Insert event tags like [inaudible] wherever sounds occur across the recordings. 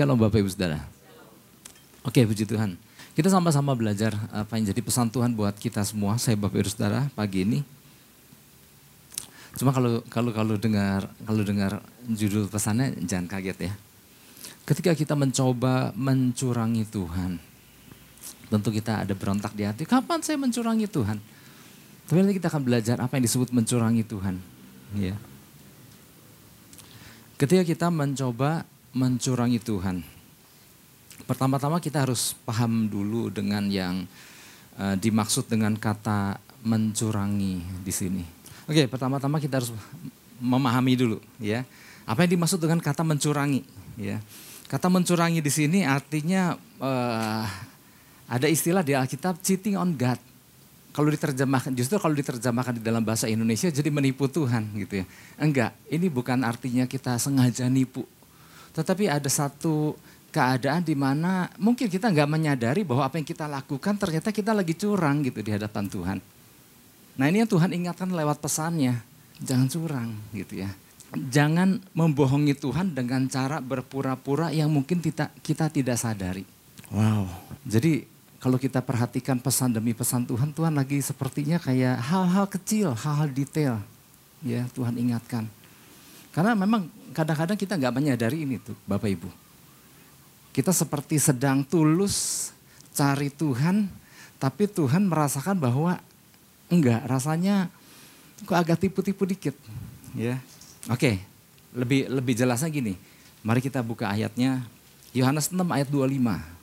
Shalom Bapak Ibu Saudara. Oke, puji Tuhan. Kita sama-sama belajar apa yang jadi pesan Tuhan buat kita semua, saya Bapak Ibu Saudara pagi ini. Cuma kalau kalau kalau dengar kalau dengar judul pesannya jangan kaget ya. Ketika kita mencoba mencurangi Tuhan, tentu kita ada berontak di hati. Kapan saya mencurangi Tuhan? Tapi nanti kita akan belajar apa yang disebut mencurangi Tuhan. Ya. Ketika kita mencoba mencurangi Tuhan, pertama-tama kita harus paham dulu dengan yang uh, dimaksud dengan kata mencurangi di sini. Oke, pertama-tama kita harus memahami dulu, ya. Apa yang dimaksud dengan kata mencurangi, ya. Kata mencurangi di sini artinya uh, ada istilah di Alkitab cheating on God kalau diterjemahkan justru kalau diterjemahkan di dalam bahasa Indonesia jadi menipu Tuhan gitu ya. Enggak, ini bukan artinya kita sengaja nipu. Tetapi ada satu keadaan di mana mungkin kita enggak menyadari bahwa apa yang kita lakukan ternyata kita lagi curang gitu di hadapan Tuhan. Nah ini yang Tuhan ingatkan lewat pesannya, jangan curang gitu ya. Jangan membohongi Tuhan dengan cara berpura-pura yang mungkin kita, kita tidak sadari. Wow. Jadi kalau kita perhatikan pesan demi pesan Tuhan, Tuhan lagi sepertinya kayak hal-hal kecil, hal-hal detail. Ya, Tuhan ingatkan. Karena memang kadang-kadang kita nggak menyadari ini tuh, Bapak Ibu. Kita seperti sedang tulus cari Tuhan, tapi Tuhan merasakan bahwa enggak, rasanya kok agak tipu-tipu dikit. Ya, oke, lebih lebih jelasnya gini. Mari kita buka ayatnya Yohanes 6 ayat 25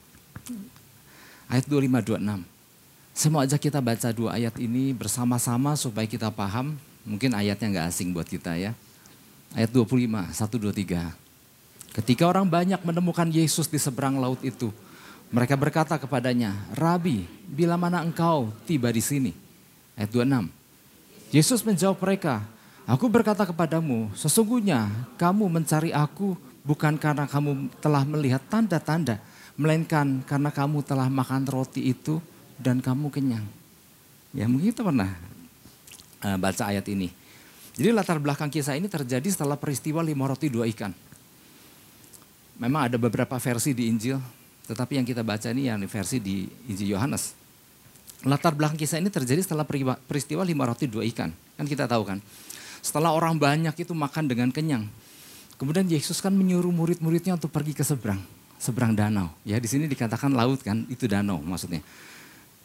ayat 25 26. Saya mau ajak kita baca dua ayat ini bersama-sama supaya kita paham. Mungkin ayatnya nggak asing buat kita ya. Ayat 25, 1, 2, 3. Ketika orang banyak menemukan Yesus di seberang laut itu, mereka berkata kepadanya, Rabi, bila mana engkau tiba di sini? Ayat 26. Yesus menjawab mereka, Aku berkata kepadamu, sesungguhnya kamu mencari aku bukan karena kamu telah melihat tanda-tanda, melainkan karena kamu telah makan roti itu dan kamu kenyang. Ya mungkin kita pernah uh, baca ayat ini. Jadi latar belakang kisah ini terjadi setelah peristiwa lima roti dua ikan. Memang ada beberapa versi di Injil, tetapi yang kita baca ini yang versi di Injil Yohanes. Latar belakang kisah ini terjadi setelah peristiwa lima roti dua ikan. Kan kita tahu kan. Setelah orang banyak itu makan dengan kenyang. Kemudian Yesus kan menyuruh murid-muridnya untuk pergi ke seberang seberang danau. Ya di sini dikatakan laut kan, itu danau maksudnya.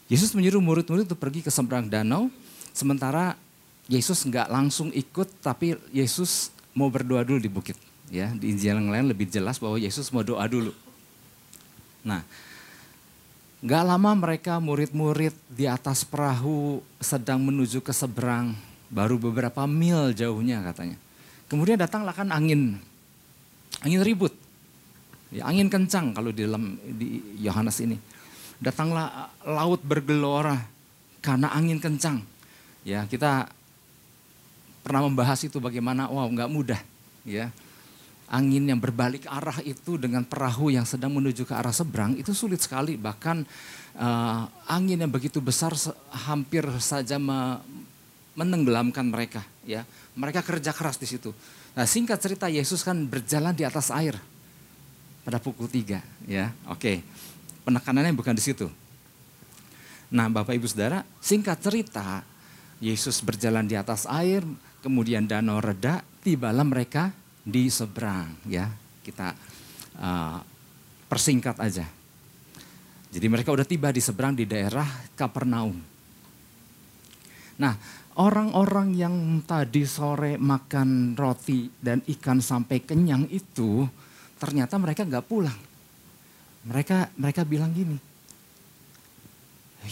Yesus menyuruh murid-murid untuk pergi ke seberang danau, sementara Yesus nggak langsung ikut, tapi Yesus mau berdoa dulu di bukit. Ya di Injil yang lain lebih jelas bahwa Yesus mau doa dulu. Nah, nggak lama mereka murid-murid di atas perahu sedang menuju ke seberang, baru beberapa mil jauhnya katanya. Kemudian datanglah kan angin, angin ribut. Ya, angin kencang kalau di dalam di Yohanes ini. Datanglah laut bergelora karena angin kencang. Ya, kita pernah membahas itu bagaimana wow nggak mudah ya. Angin yang berbalik arah itu dengan perahu yang sedang menuju ke arah seberang itu sulit sekali bahkan uh, angin yang begitu besar hampir saja me, menenggelamkan mereka ya. Mereka kerja keras di situ. Nah, singkat cerita Yesus kan berjalan di atas air pada pukul 3 ya. Oke. Penekanannya bukan di situ. Nah, Bapak Ibu Saudara, singkat cerita, Yesus berjalan di atas air, kemudian danau reda, tibalah mereka di seberang ya. Kita uh, persingkat aja. Jadi mereka udah tiba di seberang di daerah Kapernaum. Nah, orang-orang yang tadi sore makan roti dan ikan sampai kenyang itu ternyata mereka nggak pulang. Mereka mereka bilang gini,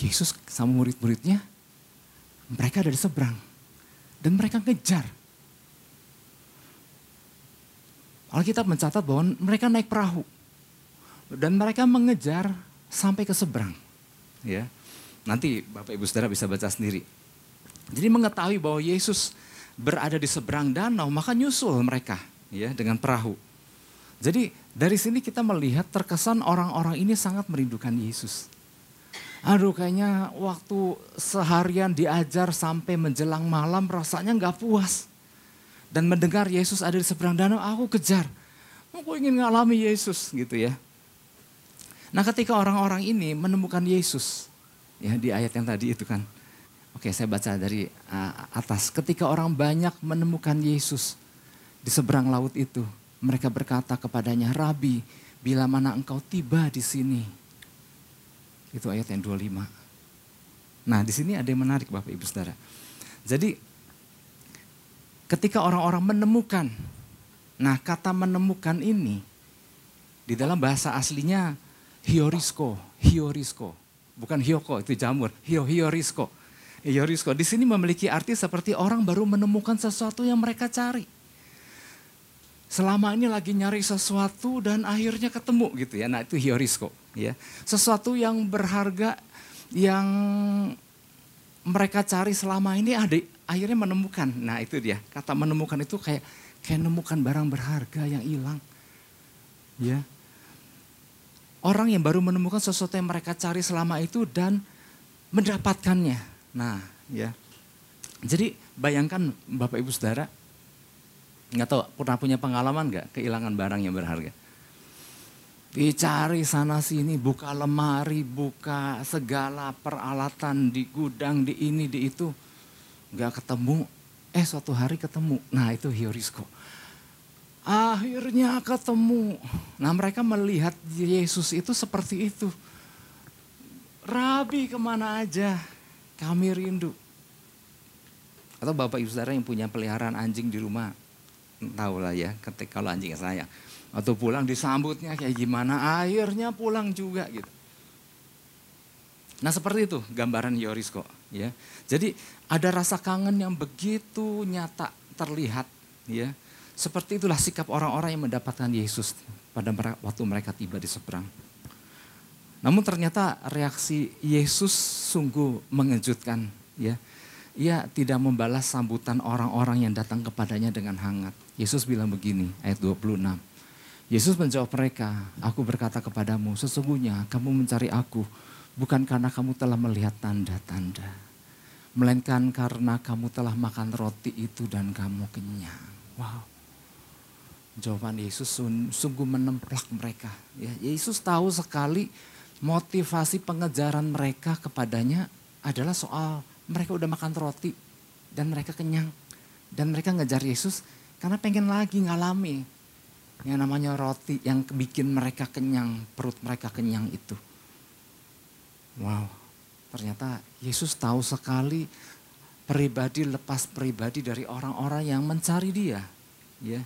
Yesus sama murid-muridnya, mereka ada di seberang. Dan mereka ngejar. Alkitab mencatat bahwa mereka naik perahu. Dan mereka mengejar sampai ke seberang. Ya, Nanti Bapak Ibu Saudara bisa baca sendiri. Jadi mengetahui bahwa Yesus berada di seberang danau, maka nyusul mereka ya dengan perahu. Jadi dari sini kita melihat terkesan orang-orang ini sangat merindukan Yesus. Aduh kayaknya waktu seharian diajar sampai menjelang malam rasanya nggak puas. Dan mendengar Yesus ada di seberang danau, aku kejar. Aku ingin ngalami Yesus gitu ya. Nah ketika orang-orang ini menemukan Yesus, ya di ayat yang tadi itu kan. Oke saya baca dari uh, atas. Ketika orang banyak menemukan Yesus di seberang laut itu. Mereka berkata kepadanya, Rabi, bila mana engkau tiba di sini. Itu ayat yang 25. Nah di sini ada yang menarik Bapak Ibu Saudara. Jadi ketika orang-orang menemukan, nah kata menemukan ini di dalam bahasa aslinya hiorisko, hiorisko. Bukan hioko, itu jamur. Hio, hiorisko. Hiorisko. Di sini memiliki arti seperti orang baru menemukan sesuatu yang mereka cari. Selama ini lagi nyari sesuatu dan akhirnya ketemu gitu ya. Nah itu hiorisko. Ya. Sesuatu yang berharga yang mereka cari selama ini ada akhirnya menemukan. Nah itu dia. Kata menemukan itu kayak kayak menemukan barang berharga yang hilang. Ya orang yang baru menemukan sesuatu yang mereka cari selama itu dan mendapatkannya. Nah, ya. Jadi bayangkan Bapak Ibu Saudara, nggak tahu pernah punya pengalaman nggak kehilangan barang yang berharga? Dicari sana sini, buka lemari, buka segala peralatan di gudang, di ini, di itu. Nggak ketemu, eh suatu hari ketemu. Nah itu hiorisko Akhirnya ketemu. Nah mereka melihat Yesus itu seperti itu. Rabi ke mana aja, kami rindu. Atau Bapak Ibu Saudara yang punya peliharaan anjing di rumah, tahu lah ya ketika kalau anjing saya. Atau pulang disambutnya kayak gimana, akhirnya pulang juga gitu. Nah seperti itu gambaran Yoris kok. ya. Jadi ada rasa kangen yang begitu nyata terlihat ya seperti itulah sikap orang-orang yang mendapatkan Yesus pada waktu mereka tiba di seberang. Namun ternyata reaksi Yesus sungguh mengejutkan ya. Ia tidak membalas sambutan orang-orang yang datang kepadanya dengan hangat. Yesus bilang begini, ayat 26. Yesus menjawab mereka, aku berkata kepadamu, sesungguhnya kamu mencari aku bukan karena kamu telah melihat tanda-tanda. Melainkan karena kamu telah makan roti itu dan kamu kenyang. Wow. Jawaban Yesus sungguh menemplak mereka. Ya, Yesus tahu sekali motivasi pengejaran mereka kepadanya adalah soal mereka udah makan roti dan mereka kenyang. Dan mereka ngejar Yesus karena pengen lagi ngalami yang namanya roti yang bikin mereka kenyang, perut mereka kenyang itu. Wow, ternyata Yesus tahu sekali pribadi lepas pribadi dari orang-orang yang mencari dia. Ya,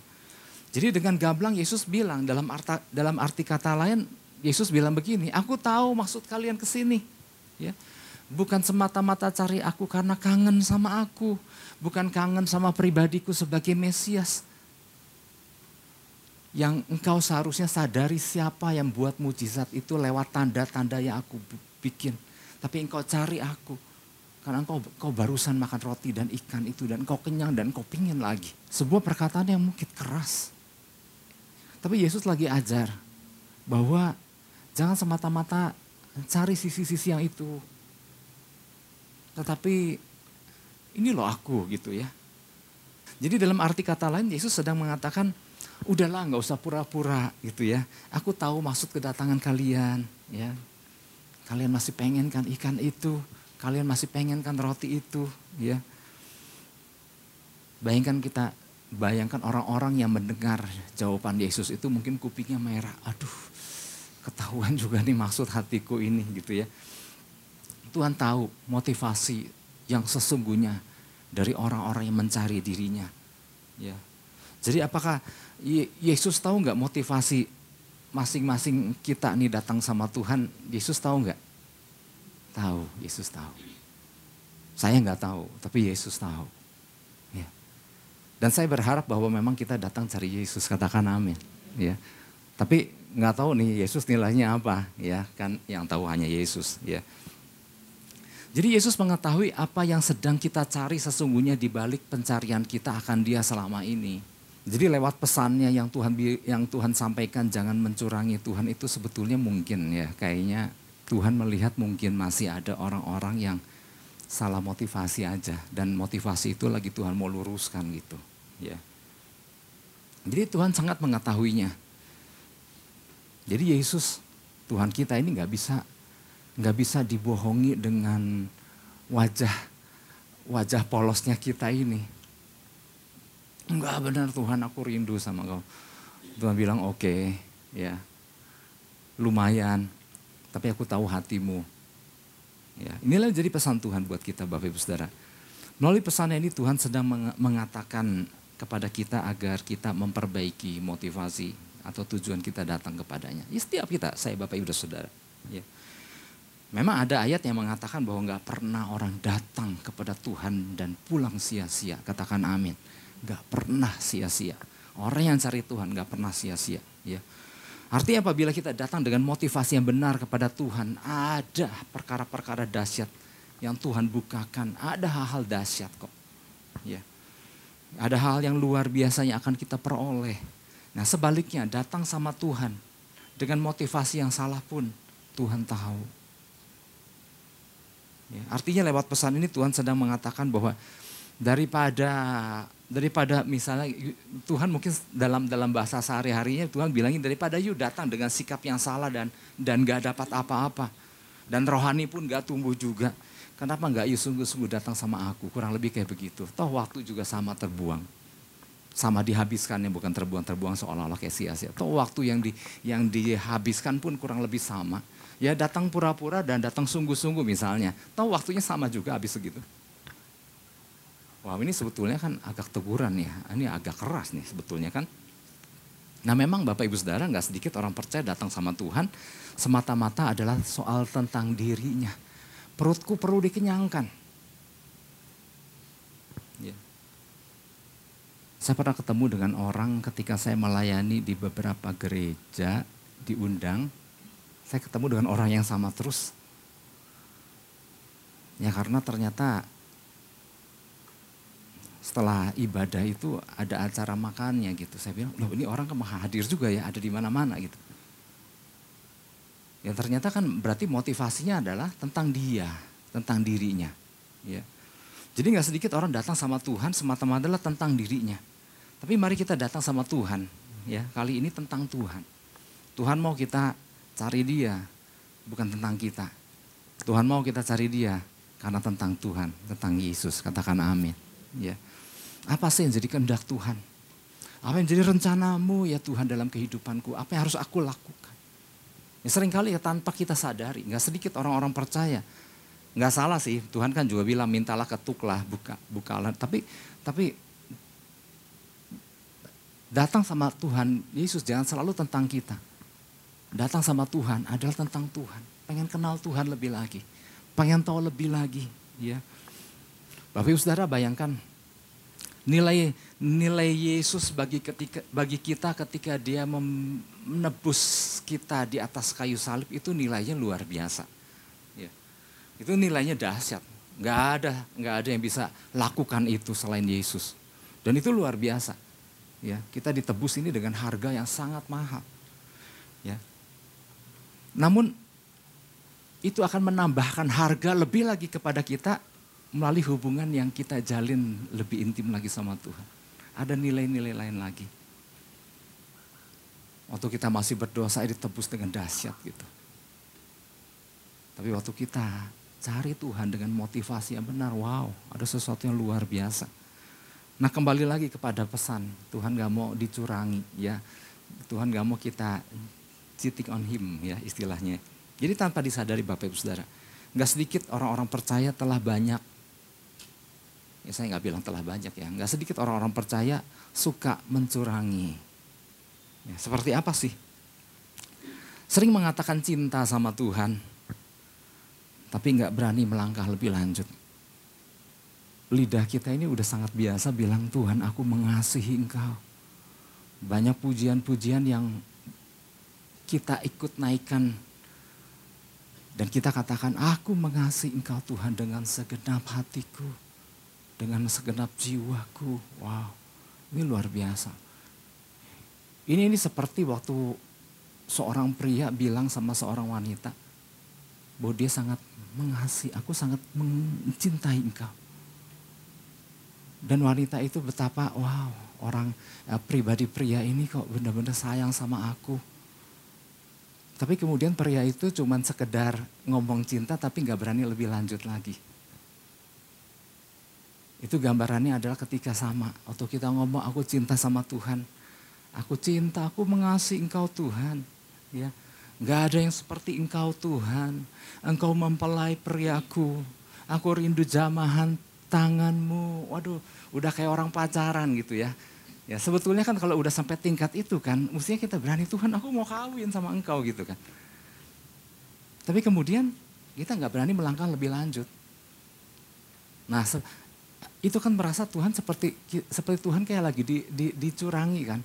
jadi dengan gamblang Yesus bilang dalam arti, dalam arti kata lain Yesus bilang begini, aku tahu maksud kalian ke sini. Ya. Bukan semata-mata cari aku karena kangen sama aku, bukan kangen sama pribadiku sebagai Mesias. Yang engkau seharusnya sadari siapa yang buat mujizat itu lewat tanda-tanda yang aku bikin. Tapi engkau cari aku. Karena engkau, engkau barusan makan roti dan ikan itu dan engkau kenyang dan engkau pingin lagi. Sebuah perkataan yang mungkin keras. Tapi Yesus lagi ajar bahwa jangan semata-mata cari sisi-sisi yang itu. Tetapi ini loh aku gitu ya. Jadi dalam arti kata lain Yesus sedang mengatakan udahlah nggak usah pura-pura gitu ya. Aku tahu maksud kedatangan kalian ya. Kalian masih pengen kan ikan itu, kalian masih pengen kan roti itu ya. Bayangkan kita Bayangkan orang-orang yang mendengar jawaban Yesus itu mungkin kupingnya merah. Aduh, ketahuan juga nih maksud hatiku ini gitu ya. Tuhan tahu motivasi yang sesungguhnya dari orang-orang yang mencari dirinya. Ya. Jadi apakah Yesus tahu nggak motivasi masing-masing kita nih datang sama Tuhan? Yesus tahu nggak? Tahu, Yesus tahu. Saya nggak tahu, tapi Yesus tahu. Dan saya berharap bahwa memang kita datang cari Yesus, katakan amin. Ya. Tapi nggak tahu nih Yesus nilainya apa, ya kan yang tahu hanya Yesus, ya. Jadi Yesus mengetahui apa yang sedang kita cari sesungguhnya di balik pencarian kita akan Dia selama ini. Jadi lewat pesannya yang Tuhan yang Tuhan sampaikan jangan mencurangi Tuhan itu sebetulnya mungkin ya. Kayaknya Tuhan melihat mungkin masih ada orang-orang yang salah motivasi aja. Dan motivasi itu lagi Tuhan mau luruskan gitu ya. Jadi Tuhan sangat mengetahuinya. Jadi Yesus Tuhan kita ini nggak bisa nggak bisa dibohongi dengan wajah wajah polosnya kita ini. Enggak benar Tuhan aku rindu sama kau. Tuhan bilang oke okay, ya lumayan tapi aku tahu hatimu. Ya, inilah jadi pesan Tuhan buat kita Bapak Ibu Saudara. Melalui pesannya ini Tuhan sedang mengatakan kepada kita agar kita memperbaiki motivasi atau tujuan kita datang kepadanya. Ya, setiap kita, saya Bapak Ibu Saudara. Ya. Memang ada ayat yang mengatakan bahwa nggak pernah orang datang kepada Tuhan dan pulang sia-sia. Katakan amin. Nggak pernah sia-sia. Orang yang cari Tuhan nggak pernah sia-sia. Ya. Artinya apabila kita datang dengan motivasi yang benar kepada Tuhan, ada perkara-perkara dahsyat yang Tuhan bukakan. Ada hal-hal dahsyat kok. Ya. Ada hal yang luar biasa yang akan kita peroleh. Nah sebaliknya datang sama Tuhan dengan motivasi yang salah pun Tuhan tahu. Ya, artinya lewat pesan ini Tuhan sedang mengatakan bahwa daripada daripada misalnya Tuhan mungkin dalam dalam bahasa sehari-harinya Tuhan bilangin daripada you datang dengan sikap yang salah dan dan gak dapat apa-apa. Dan rohani pun gak tumbuh juga. Kenapa gak you sungguh-sungguh datang sama aku? Kurang lebih kayak begitu. Toh waktu juga sama terbuang. Sama dihabiskan yang bukan terbuang. Terbuang seolah-olah kayak sia-sia. Toh waktu yang di yang dihabiskan pun kurang lebih sama. Ya datang pura-pura dan datang sungguh-sungguh misalnya. Toh waktunya sama juga habis segitu Wah ini sebetulnya kan agak teguran ya, ini agak keras nih sebetulnya kan. Nah memang Bapak Ibu Saudara nggak sedikit orang percaya datang sama Tuhan semata-mata adalah soal tentang dirinya. Perutku perlu dikenyangkan. Ya. Saya pernah ketemu dengan orang ketika saya melayani di beberapa gereja, diundang. Saya ketemu dengan orang yang sama terus. Ya karena ternyata setelah ibadah itu ada acara makannya gitu. Saya bilang, loh ini orang hadir juga ya, ada di mana-mana gitu. Ya ternyata kan berarti motivasinya adalah tentang dia, tentang dirinya. Ya. Jadi nggak sedikit orang datang sama Tuhan semata-mata adalah tentang dirinya. Tapi mari kita datang sama Tuhan, ya kali ini tentang Tuhan. Tuhan mau kita cari dia, bukan tentang kita. Tuhan mau kita cari dia karena tentang Tuhan, tentang Yesus. Katakan amin. Ya. Apa sih yang jadi kehendak Tuhan? Apa yang jadi rencanamu ya Tuhan dalam kehidupanku? Apa yang harus aku lakukan? Ya sering kali ya tanpa kita sadari, nggak sedikit orang-orang percaya. Nggak salah sih, Tuhan kan juga bilang mintalah ketuklah, buka, bukalah. Tapi tapi datang sama Tuhan Yesus jangan selalu tentang kita. Datang sama Tuhan adalah tentang Tuhan. Pengen kenal Tuhan lebih lagi. Pengen tahu lebih lagi. ya. Bapak Ibu Saudara bayangkan Nilai nilai Yesus bagi ketika bagi kita ketika dia menebus kita di atas kayu salib itu nilainya luar biasa. Ya. Itu nilainya dahsyat. Nggak ada nggak ada yang bisa lakukan itu selain Yesus. Dan itu luar biasa. Ya, kita ditebus ini dengan harga yang sangat mahal. Ya. Namun itu akan menambahkan harga lebih lagi kepada kita melalui hubungan yang kita jalin lebih intim lagi sama Tuhan. Ada nilai-nilai lain lagi. Waktu kita masih berdosa ditebus dengan dahsyat gitu. Tapi waktu kita cari Tuhan dengan motivasi yang benar, wow ada sesuatu yang luar biasa. Nah kembali lagi kepada pesan, Tuhan gak mau dicurangi ya. Tuhan gak mau kita cheating on him ya istilahnya. Jadi tanpa disadari Bapak Ibu Saudara. Gak sedikit orang-orang percaya telah banyak ya saya nggak bilang telah banyak ya, nggak sedikit orang-orang percaya suka mencurangi. Ya, seperti apa sih? Sering mengatakan cinta sama Tuhan, tapi nggak berani melangkah lebih lanjut. Lidah kita ini udah sangat biasa bilang Tuhan aku mengasihi engkau. Banyak pujian-pujian yang kita ikut naikkan dan kita katakan aku mengasihi engkau Tuhan dengan segenap hatiku dengan segenap jiwaku. Wow, ini luar biasa. Ini ini seperti waktu seorang pria bilang sama seorang wanita bahwa dia sangat mengasihi, aku sangat mencintai engkau. Dan wanita itu betapa, wow, orang eh, pribadi pria ini kok benar-benar sayang sama aku. Tapi kemudian pria itu cuman sekedar ngomong cinta tapi nggak berani lebih lanjut lagi. Itu gambarannya adalah ketika sama. Waktu kita ngomong aku cinta sama Tuhan. Aku cinta, aku mengasihi engkau Tuhan. Ya, Gak ada yang seperti engkau Tuhan. Engkau mempelai priaku. Aku rindu jamahan tanganmu. Waduh, udah kayak orang pacaran gitu ya. Ya sebetulnya kan kalau udah sampai tingkat itu kan, mestinya kita berani Tuhan aku mau kawin sama engkau gitu kan. Tapi kemudian kita nggak berani melangkah lebih lanjut. Nah itu kan merasa Tuhan seperti seperti Tuhan kayak lagi di, di, dicurangi kan.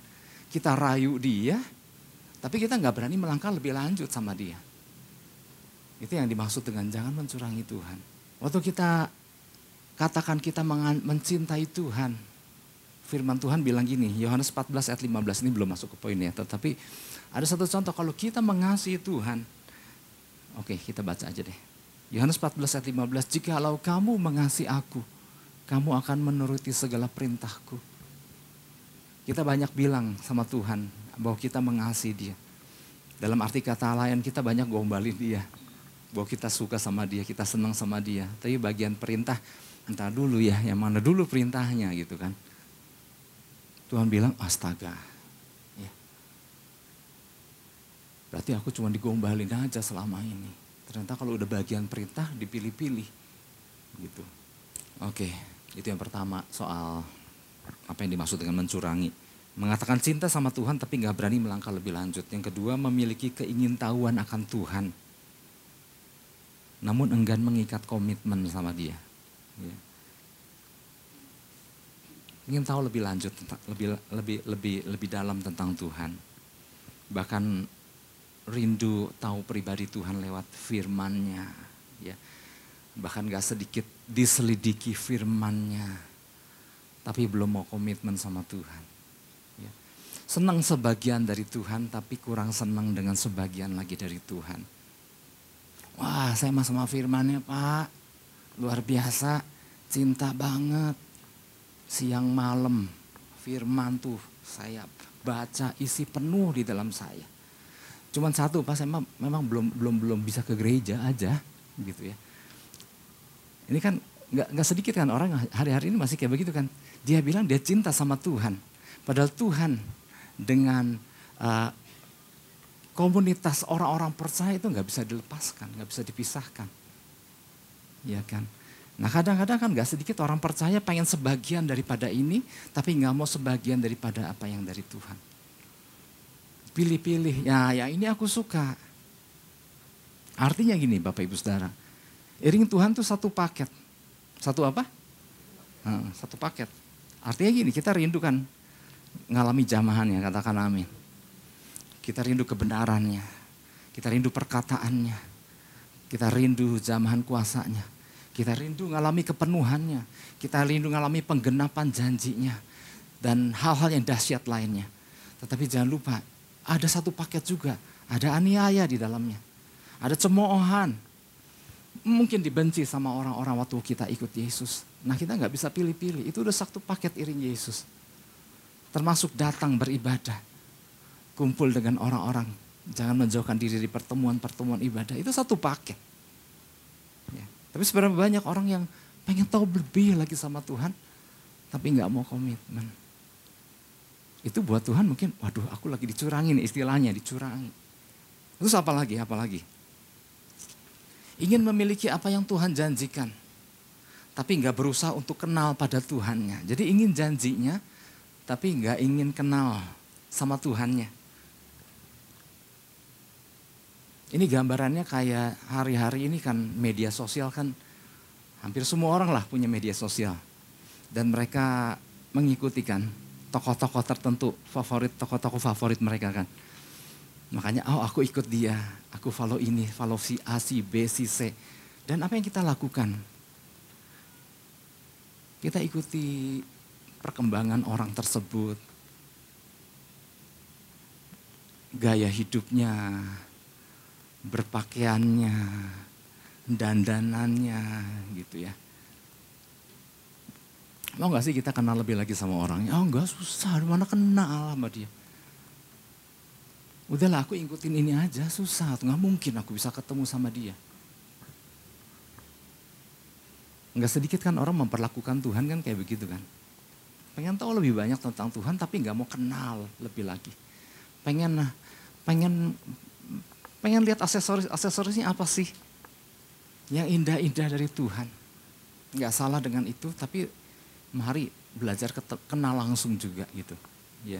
Kita rayu dia, tapi kita nggak berani melangkah lebih lanjut sama dia. Itu yang dimaksud dengan jangan mencurangi Tuhan. Waktu kita katakan kita mencintai Tuhan, firman Tuhan bilang gini, Yohanes 14 ayat 15 ini belum masuk ke poinnya, tetapi ada satu contoh kalau kita mengasihi Tuhan, oke kita baca aja deh. Yohanes 14 ayat 15, jikalau kamu mengasihi aku, kamu akan menuruti segala perintahku. Kita banyak bilang sama Tuhan bahwa kita mengasihi dia. Dalam arti kata lain kita banyak gombalin dia. Bahwa kita suka sama dia, kita senang sama dia. Tapi bagian perintah, entah dulu ya, yang mana dulu perintahnya gitu kan. Tuhan bilang astaga. Ya. Berarti aku cuma digombalin aja selama ini. Ternyata kalau udah bagian perintah dipilih-pilih. Gitu. Oke, itu yang pertama soal apa yang dimaksud dengan mencurangi. Mengatakan cinta sama Tuhan tapi nggak berani melangkah lebih lanjut. Yang kedua memiliki keingintahuan akan Tuhan. Namun enggan mengikat komitmen sama dia. Ya ingin tahu lebih lanjut lebih lebih lebih lebih dalam tentang Tuhan. Bahkan rindu tahu pribadi Tuhan lewat firman-Nya, ya. Bahkan gak sedikit diselidiki firman-Nya. Tapi belum mau komitmen sama Tuhan. Ya. Senang sebagian dari Tuhan tapi kurang senang dengan sebagian lagi dari Tuhan. Wah saya mah sama firmannya Pak, luar biasa, cinta banget siang malam firman tuh saya baca isi penuh di dalam saya. Cuman satu pas saya memang belum belum belum bisa ke gereja aja gitu ya. Ini kan nggak nggak sedikit kan orang hari-hari ini masih kayak begitu kan. Dia bilang dia cinta sama Tuhan. Padahal Tuhan dengan uh, komunitas orang-orang percaya itu nggak bisa dilepaskan, nggak bisa dipisahkan. Ya kan? Nah kadang-kadang kan gak sedikit orang percaya pengen sebagian daripada ini, tapi gak mau sebagian daripada apa yang dari Tuhan. Pilih-pilih, ya yang ini aku suka. Artinya gini Bapak Ibu Saudara, iring Tuhan tuh satu paket. Satu apa? Nah, satu paket. Artinya gini, kita rindu kan ngalami jamahannya, katakan amin. Kita rindu kebenarannya, kita rindu perkataannya, kita rindu jamahan kuasanya kita rindu ngalami kepenuhannya. Kita rindu ngalami penggenapan janjinya. Dan hal-hal yang dahsyat lainnya. Tetapi jangan lupa, ada satu paket juga. Ada aniaya di dalamnya. Ada cemoohan. Mungkin dibenci sama orang-orang waktu kita ikut Yesus. Nah kita nggak bisa pilih-pilih. Itu udah satu paket iring Yesus. Termasuk datang beribadah. Kumpul dengan orang-orang. Jangan menjauhkan diri di pertemuan-pertemuan ibadah. Itu satu paket. Tapi sebenarnya banyak orang yang pengen tahu lebih lagi sama Tuhan, tapi nggak mau komitmen. Itu buat Tuhan mungkin, waduh aku lagi dicurangi nih istilahnya, dicurangi. Terus apa lagi, apa lagi? Ingin memiliki apa yang Tuhan janjikan, tapi nggak berusaha untuk kenal pada Tuhannya. Jadi ingin janjinya, tapi nggak ingin kenal sama Tuhannya. Ini gambarannya kayak hari-hari ini kan media sosial kan hampir semua orang lah punya media sosial. Dan mereka mengikuti kan tokoh-tokoh tertentu, favorit tokoh-tokoh favorit mereka kan. Makanya oh aku ikut dia, aku follow ini, follow si A, si B, si C. Dan apa yang kita lakukan? Kita ikuti perkembangan orang tersebut. Gaya hidupnya, berpakaiannya, dandanannya gitu ya. Mau gak sih kita kenal lebih lagi sama orangnya? Oh enggak susah, mana kenal sama dia. Udahlah aku ikutin ini aja, susah, nggak mungkin aku bisa ketemu sama dia. Nggak sedikit kan orang memperlakukan Tuhan kan kayak begitu kan. Pengen tahu lebih banyak tentang Tuhan tapi nggak mau kenal lebih lagi. Pengen pengen pengen lihat aksesoris aksesorisnya apa sih yang indah-indah dari Tuhan. Nggak salah dengan itu tapi mari belajar kenal langsung juga gitu. Ya.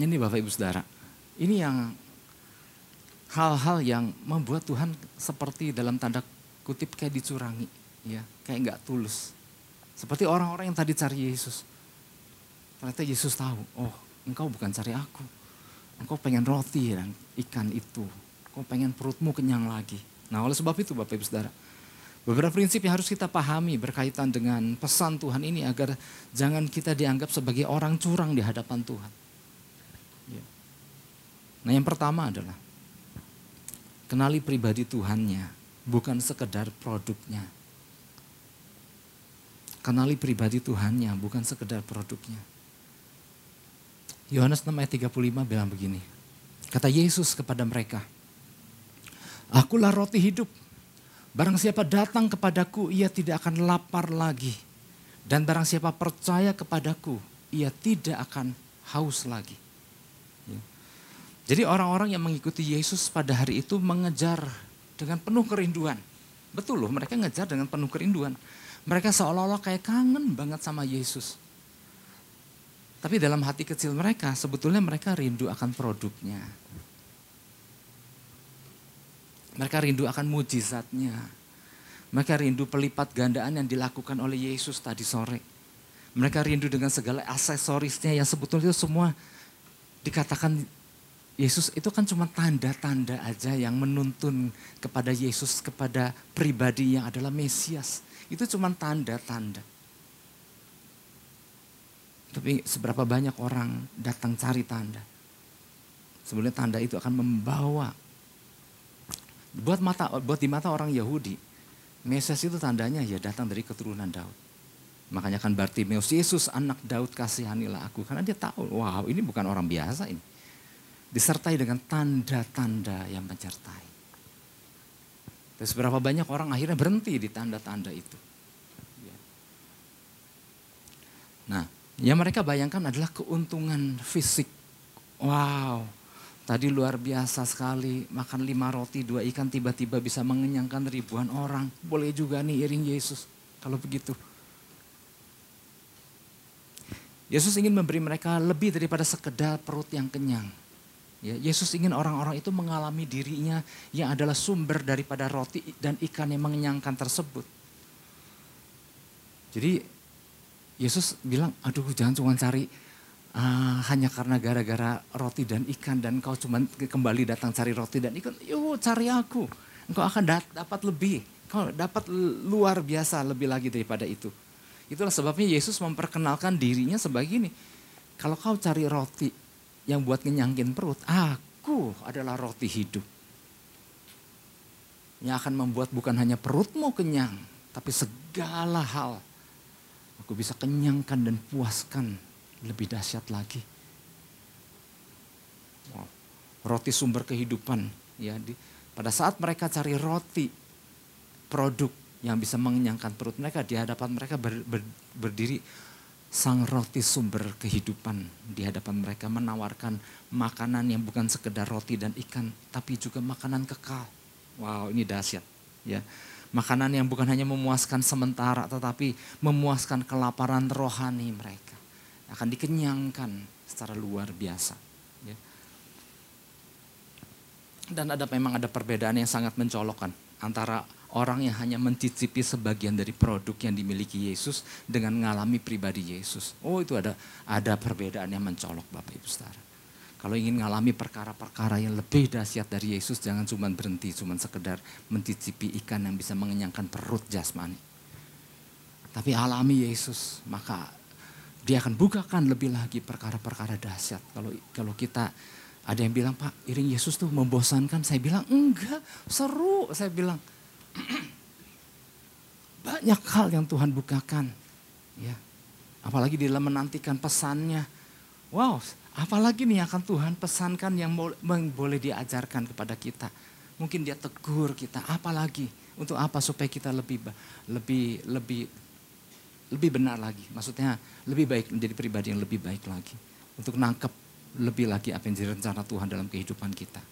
Ini Bapak Ibu Saudara. Ini yang hal-hal yang membuat Tuhan seperti dalam tanda kutip kayak dicurangi ya kayak nggak tulus. Seperti orang-orang yang tadi cari Yesus. Ternyata Yesus tahu, oh engkau bukan cari aku. Engkau pengen roti dan ikan itu. Engkau pengen perutmu kenyang lagi. Nah oleh sebab itu Bapak Ibu Saudara. Beberapa prinsip yang harus kita pahami berkaitan dengan pesan Tuhan ini agar jangan kita dianggap sebagai orang curang di hadapan Tuhan. Nah yang pertama adalah kenali pribadi Tuhannya, bukan sekedar produknya. Kenali pribadi Tuhannya, bukan sekedar produknya. Yohanes 6 ayat 35 bilang begini. Kata Yesus kepada mereka, Akulah roti hidup. Barang siapa datang kepadaku, ia tidak akan lapar lagi. Dan barang siapa percaya kepadaku, ia tidak akan haus lagi. Jadi orang-orang yang mengikuti Yesus pada hari itu mengejar dengan penuh kerinduan. Betul loh, mereka ngejar dengan penuh kerinduan. Mereka seolah-olah kayak kangen banget sama Yesus. Tapi dalam hati kecil mereka, sebetulnya mereka rindu akan produknya. Mereka rindu akan mujizatnya. Mereka rindu pelipat gandaan yang dilakukan oleh Yesus tadi sore. Mereka rindu dengan segala aksesorisnya yang sebetulnya semua dikatakan Yesus itu kan cuma tanda-tanda aja yang menuntun kepada Yesus, kepada pribadi yang adalah Mesias. Itu cuma tanda-tanda. Tapi seberapa banyak orang datang cari tanda. Sebenarnya tanda itu akan membawa buat mata buat di mata orang Yahudi, Mesias itu tandanya ya datang dari keturunan Daud. Makanya kan Bartimeus, Yesus anak Daud kasihanilah aku. Karena dia tahu, wow ini bukan orang biasa ini. Disertai dengan tanda-tanda yang menyertai. Dan seberapa banyak orang akhirnya berhenti di tanda-tanda itu. Ya. Nah, yang mereka bayangkan adalah keuntungan fisik. Wow, tadi luar biasa sekali makan lima roti dua ikan tiba-tiba bisa mengenyangkan ribuan orang. Boleh juga nih iring Yesus kalau begitu. Yesus ingin memberi mereka lebih daripada sekedar perut yang kenyang. Ya, Yesus ingin orang-orang itu mengalami dirinya yang adalah sumber daripada roti dan ikan yang mengenyangkan tersebut. Jadi Yesus bilang, aduh jangan cuma cari uh, hanya karena gara-gara roti dan ikan dan kau cuma kembali datang cari roti dan ikan. Yuk cari aku, engkau akan dapat lebih. Kau dapat luar biasa lebih lagi daripada itu. Itulah sebabnya Yesus memperkenalkan dirinya sebagai ini. Kalau kau cari roti yang buat ngenyangin perut. Aku adalah roti hidup. Yang akan membuat bukan hanya perutmu kenyang, tapi segala hal. Aku bisa kenyangkan dan puaskan lebih dahsyat lagi. Roti sumber kehidupan. ya di, Pada saat mereka cari roti, produk yang bisa mengenyangkan perut mereka, di hadapan mereka ber, ber, berdiri sang roti sumber kehidupan di hadapan mereka menawarkan makanan yang bukan sekedar roti dan ikan tapi juga makanan kekal. Wow, ini dahsyat ya. Makanan yang bukan hanya memuaskan sementara tetapi memuaskan kelaparan rohani mereka. Akan dikenyangkan secara luar biasa. Ya. Dan ada memang ada perbedaan yang sangat mencolokkan antara orang yang hanya mencicipi sebagian dari produk yang dimiliki Yesus dengan mengalami pribadi Yesus. Oh itu ada ada perbedaan yang mencolok Bapak Ibu Saudara. Kalau ingin mengalami perkara-perkara yang lebih dahsyat dari Yesus, jangan cuma berhenti, cuma sekedar mencicipi ikan yang bisa mengenyangkan perut jasmani. Tapi alami Yesus, maka dia akan bukakan lebih lagi perkara-perkara dahsyat. Kalau kalau kita ada yang bilang, Pak, iring Yesus tuh membosankan. Saya bilang, enggak, seru. Saya bilang, [clears throat] banyak hal yang Tuhan bukakan. Ya. Apalagi di dalam menantikan pesannya. Wow, Apalagi nih akan Tuhan pesankan yang boleh diajarkan kepada kita. Mungkin dia tegur kita, apalagi untuk apa supaya kita lebih lebih lebih lebih benar lagi. Maksudnya lebih baik menjadi pribadi yang lebih baik lagi. Untuk nangkep lebih lagi apa yang direncana Tuhan dalam kehidupan kita.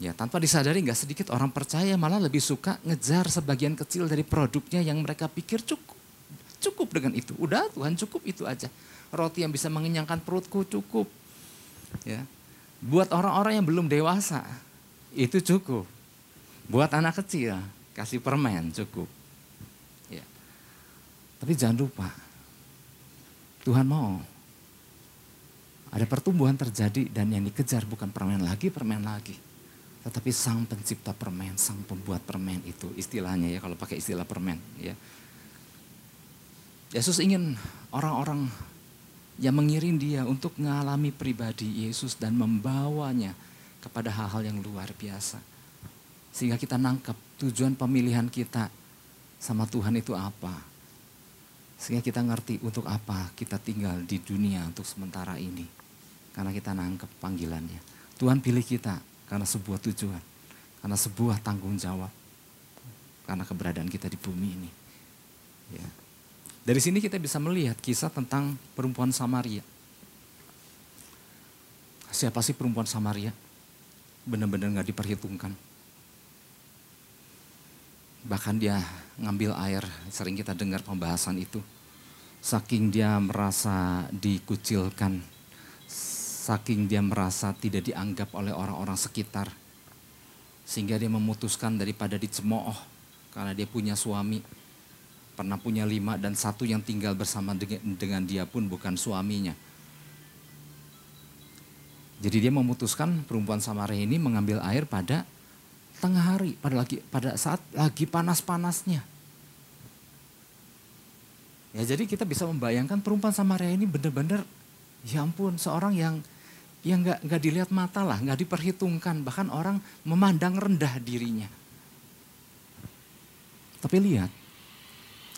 Ya. Tanpa disadari nggak sedikit orang percaya malah lebih suka ngejar sebagian kecil dari produknya yang mereka pikir cukup. Cukup dengan itu. Udah Tuhan cukup itu aja. Roti yang bisa mengenyangkan perutku cukup. Ya. Buat orang-orang yang belum dewasa itu cukup. Buat anak kecil kasih permen cukup. Ya. Tapi jangan lupa Tuhan mau ada pertumbuhan terjadi dan yang dikejar bukan permen lagi, permen lagi tetapi sang pencipta permen, sang pembuat permen itu istilahnya ya kalau pakai istilah permen ya. Yesus ingin orang-orang yang mengiring dia untuk mengalami pribadi Yesus dan membawanya kepada hal-hal yang luar biasa. Sehingga kita nangkep tujuan pemilihan kita sama Tuhan itu apa. Sehingga kita ngerti untuk apa kita tinggal di dunia untuk sementara ini. Karena kita nangkep panggilannya. Tuhan pilih kita karena sebuah tujuan, karena sebuah tanggung jawab, karena keberadaan kita di bumi ini. Ya. Dari sini kita bisa melihat kisah tentang perempuan Samaria. Siapa sih perempuan Samaria? Benar-benar nggak diperhitungkan. Bahkan dia ngambil air, sering kita dengar pembahasan itu. Saking dia merasa dikucilkan, Saking dia merasa tidak dianggap oleh orang-orang sekitar. Sehingga dia memutuskan daripada dicemooh karena dia punya suami. Pernah punya lima dan satu yang tinggal bersama dengan dia pun bukan suaminya. Jadi dia memutuskan perempuan Samaria ini mengambil air pada tengah hari, pada lagi pada saat lagi panas-panasnya. Ya jadi kita bisa membayangkan perempuan Samaria ini benar-benar ya ampun seorang yang yang nggak nggak dilihat mata lah, nggak diperhitungkan, bahkan orang memandang rendah dirinya. Tapi lihat,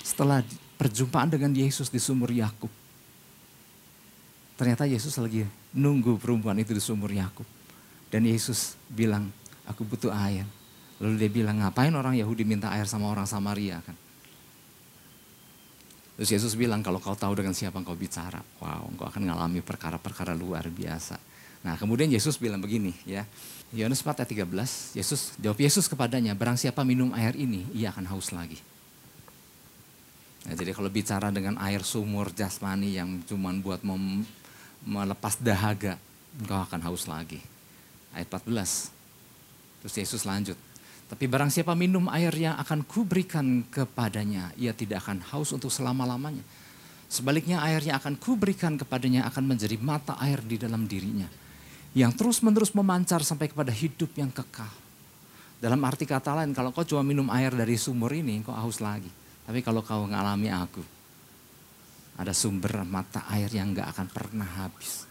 setelah perjumpaan dengan Yesus di sumur Yakub, ternyata Yesus lagi nunggu perempuan itu di sumur Yakub, dan Yesus bilang, aku butuh air. Lalu dia bilang, ngapain orang Yahudi minta air sama orang Samaria kan? Terus Yesus bilang, kalau kau tahu dengan siapa kau bicara, wow, engkau akan mengalami perkara-perkara luar biasa. Nah kemudian Yesus bilang begini ya. Yohanes 4 ayat 13, Yesus jawab Yesus kepadanya, barang siapa minum air ini, ia akan haus lagi. Nah, jadi kalau bicara dengan air sumur jasmani yang cuma buat mem, melepas dahaga, engkau akan haus lagi. Ayat 14. Terus Yesus lanjut. Tapi barang siapa minum air yang akan kuberikan kepadanya, ia tidak akan haus untuk selama-lamanya. Sebaliknya air yang akan kuberikan kepadanya akan menjadi mata air di dalam dirinya yang terus-menerus memancar sampai kepada hidup yang kekal. Dalam arti kata lain, kalau kau cuma minum air dari sumur ini, kau haus lagi. Tapi kalau kau mengalami aku, ada sumber mata air yang gak akan pernah habis.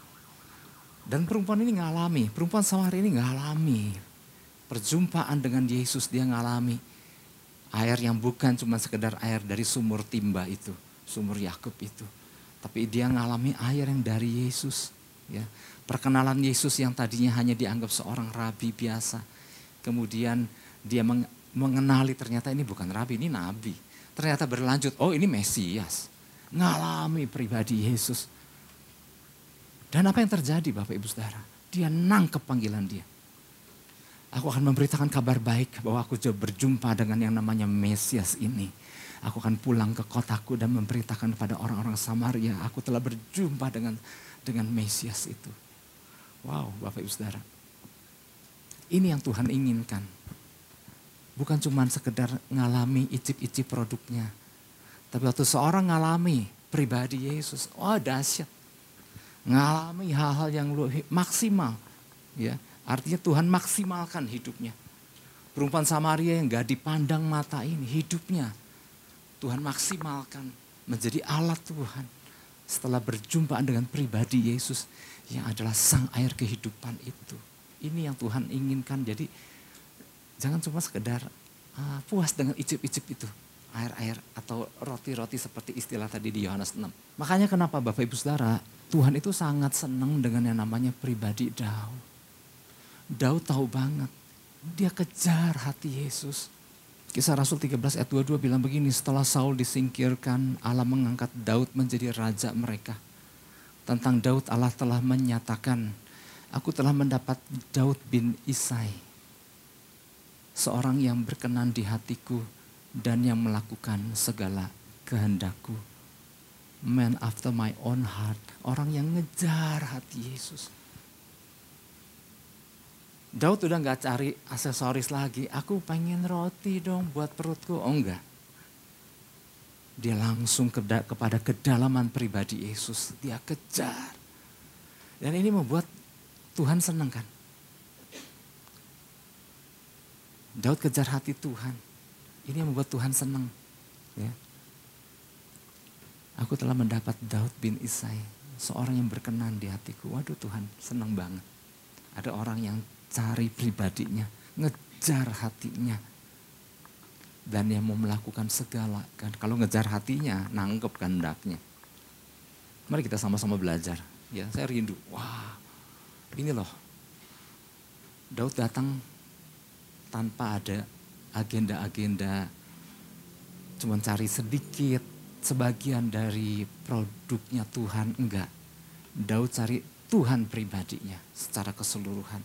Dan perempuan ini ngalami, perempuan Samaria ini ngalami. Perjumpaan dengan Yesus dia ngalami. Air yang bukan cuma sekedar air dari sumur timba itu, sumur Yakub itu. Tapi dia ngalami air yang dari Yesus. Ya, Perkenalan Yesus yang tadinya hanya dianggap seorang rabi biasa. Kemudian dia mengenali ternyata ini bukan rabi, ini nabi. Ternyata berlanjut, oh ini Mesias. Ngalami pribadi Yesus. Dan apa yang terjadi Bapak Ibu Saudara? Dia nangkep panggilan dia. Aku akan memberitakan kabar baik bahwa aku jauh berjumpa dengan yang namanya Mesias ini. Aku akan pulang ke kotaku dan memberitakan kepada orang-orang Samaria, aku telah berjumpa dengan dengan Mesias itu. Wow, Bapak Ibu Saudara. Ini yang Tuhan inginkan. Bukan cuma sekedar ngalami icip-icip produknya. Tapi waktu seorang ngalami pribadi Yesus, oh dahsyat. Ngalami hal-hal yang maksimal. ya Artinya Tuhan maksimalkan hidupnya. Perempuan Samaria yang gak dipandang mata ini, hidupnya Tuhan maksimalkan menjadi alat Tuhan. Setelah berjumpaan dengan pribadi Yesus, yang adalah sang air kehidupan itu. Ini yang Tuhan inginkan. Jadi jangan cuma sekedar uh, puas dengan icip-icip itu. Air-air atau roti-roti seperti istilah tadi di Yohanes 6. Makanya kenapa Bapak Ibu Saudara Tuhan itu sangat senang dengan yang namanya pribadi Daud. Daud tahu banget, dia kejar hati Yesus. Kisah Rasul 13 ayat 22 bilang begini, setelah Saul disingkirkan, Allah mengangkat Daud menjadi raja mereka. Tentang Daud Allah telah menyatakan, aku telah mendapat Daud bin Isai. Seorang yang berkenan di hatiku dan yang melakukan segala kehendakku man after my own heart. Orang yang ngejar hati Yesus. Daud udah gak cari aksesoris lagi. Aku pengen roti dong buat perutku. Oh enggak. Dia langsung ke, kepada kedalaman pribadi Yesus. Dia kejar. Dan ini membuat Tuhan senang kan. Daud kejar hati Tuhan. Ini yang membuat Tuhan senang. Ya. Aku telah mendapat Daud bin Isai, seorang yang berkenan di hatiku. Waduh Tuhan, senang banget. Ada orang yang cari pribadinya, ngejar hatinya. Dan yang mau melakukan segala. kan Kalau ngejar hatinya, nangkep kehendaknya. Mari kita sama-sama belajar. Ya, saya rindu. Wah, ini loh. Daud datang tanpa ada agenda-agenda. Cuman cari sedikit, sebagian dari produknya Tuhan, enggak. Daud cari Tuhan pribadinya secara keseluruhan.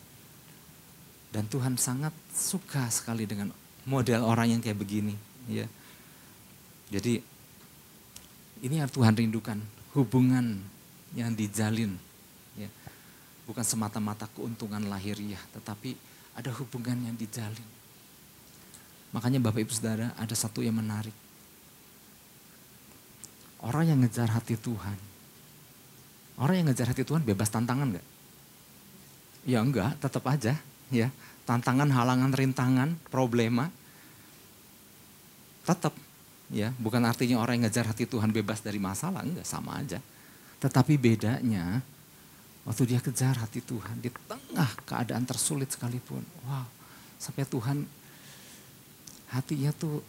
Dan Tuhan sangat suka sekali dengan model orang yang kayak begini. Ya. Jadi ini yang Tuhan rindukan, hubungan yang dijalin. Ya. Bukan semata-mata keuntungan lahiriah, tetapi ada hubungan yang dijalin. Makanya Bapak Ibu Saudara ada satu yang menarik Orang yang ngejar hati Tuhan. Orang yang ngejar hati Tuhan bebas tantangan gak? Ya enggak, tetap aja. ya Tantangan, halangan, rintangan, problema. Tetap. ya Bukan artinya orang yang ngejar hati Tuhan bebas dari masalah. Enggak, sama aja. Tetapi bedanya, waktu dia kejar hati Tuhan di tengah keadaan tersulit sekalipun. Wow, sampai Tuhan hatinya tuh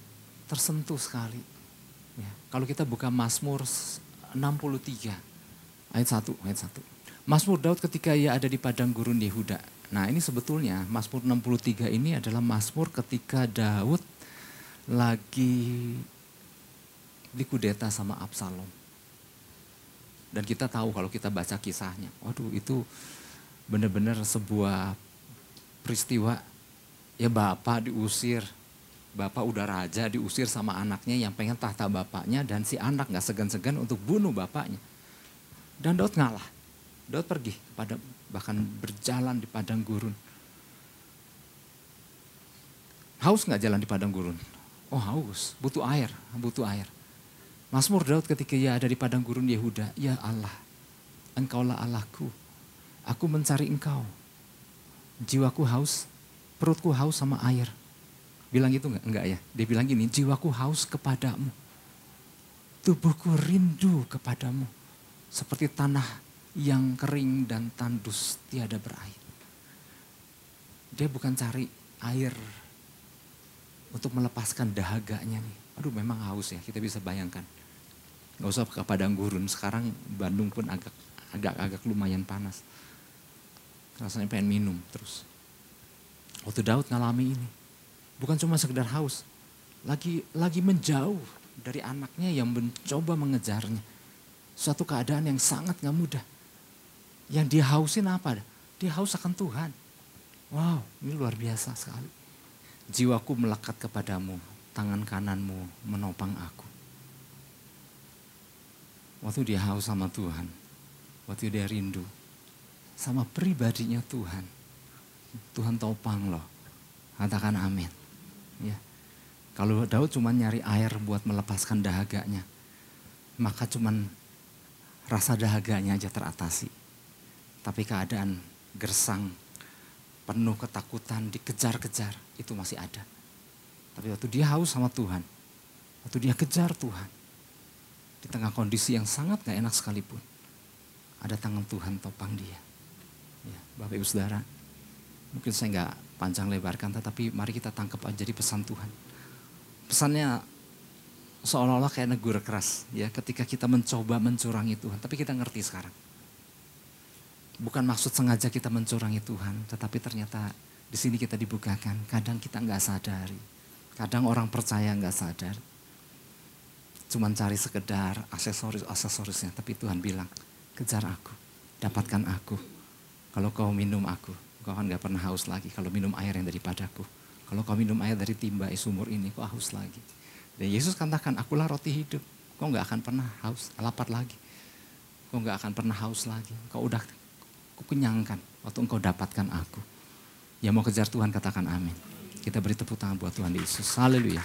tersentuh sekali Ya. Kalau kita buka Mazmur 63 ayat 1, ayat 1. Mazmur Daud ketika ia ada di padang gurun Yehuda. Nah ini sebetulnya Mazmur 63 ini adalah Mazmur ketika Daud lagi dikudeta sama Absalom. Dan kita tahu kalau kita baca kisahnya, waduh itu benar-benar sebuah peristiwa ya bapak diusir, bapak udah raja diusir sama anaknya yang pengen tahta bapaknya dan si anak nggak segan-segan untuk bunuh bapaknya. Dan Daud ngalah. Daud pergi pada bahkan berjalan di padang gurun. Haus nggak jalan di padang gurun? Oh haus, butuh air, butuh air. Mazmur Daud ketika ia ada di padang gurun Yehuda, ya Allah, engkaulah Allahku, aku mencari engkau. Jiwaku haus, perutku haus sama air. Bilang gitu enggak? Enggak ya. Dia bilang gini, jiwaku haus kepadamu. Tubuhku rindu kepadamu. Seperti tanah yang kering dan tandus tiada berair. Dia bukan cari air untuk melepaskan dahaganya nih. Aduh memang haus ya, kita bisa bayangkan. Gak usah ke padang gurun, sekarang Bandung pun agak agak-agak lumayan panas. Rasanya pengen minum terus. Waktu Daud ngalami ini, Bukan cuma sekedar haus, lagi lagi menjauh dari anaknya yang mencoba mengejarnya. Suatu keadaan yang sangat gak mudah. Yang dia hausin apa? Dia haus akan Tuhan. Wow, ini luar biasa sekali. Jiwaku melekat kepadamu, tangan kananmu menopang aku. Waktu dia haus sama Tuhan, waktu dia rindu sama pribadinya Tuhan, Tuhan topang loh. Katakan amin. Ya. Kalau Daud cuma nyari air buat melepaskan dahaganya, maka cuma rasa dahaganya aja teratasi. Tapi keadaan gersang, penuh ketakutan, dikejar-kejar, itu masih ada. Tapi waktu dia haus sama Tuhan, waktu dia kejar Tuhan, di tengah kondisi yang sangat gak enak sekalipun, ada tangan Tuhan topang dia. Ya, Bapak Ibu Saudara, mungkin saya nggak panjang lebarkan, tetapi mari kita tangkap aja di pesan Tuhan. Pesannya seolah-olah kayak negur keras ya ketika kita mencoba mencurangi Tuhan, tapi kita ngerti sekarang. Bukan maksud sengaja kita mencurangi Tuhan, tetapi ternyata di sini kita dibukakan. Kadang kita nggak sadari, kadang orang percaya nggak sadar. Cuman cari sekedar aksesoris-aksesorisnya, tapi Tuhan bilang, kejar aku, dapatkan aku. Kalau kau minum aku, kau akan nggak pernah haus lagi. Kalau minum air yang daripadaku, kalau kau minum air dari timba sumur ini, kau haus lagi. Dan Yesus katakan, akulah roti hidup. Kau nggak akan pernah haus, lapar lagi. Kau nggak akan pernah haus lagi. Kau udah Aku kenyangkan waktu engkau dapatkan aku. Yang mau kejar Tuhan katakan amin. Kita beri tepuk tangan buat Tuhan Yesus. Haleluya.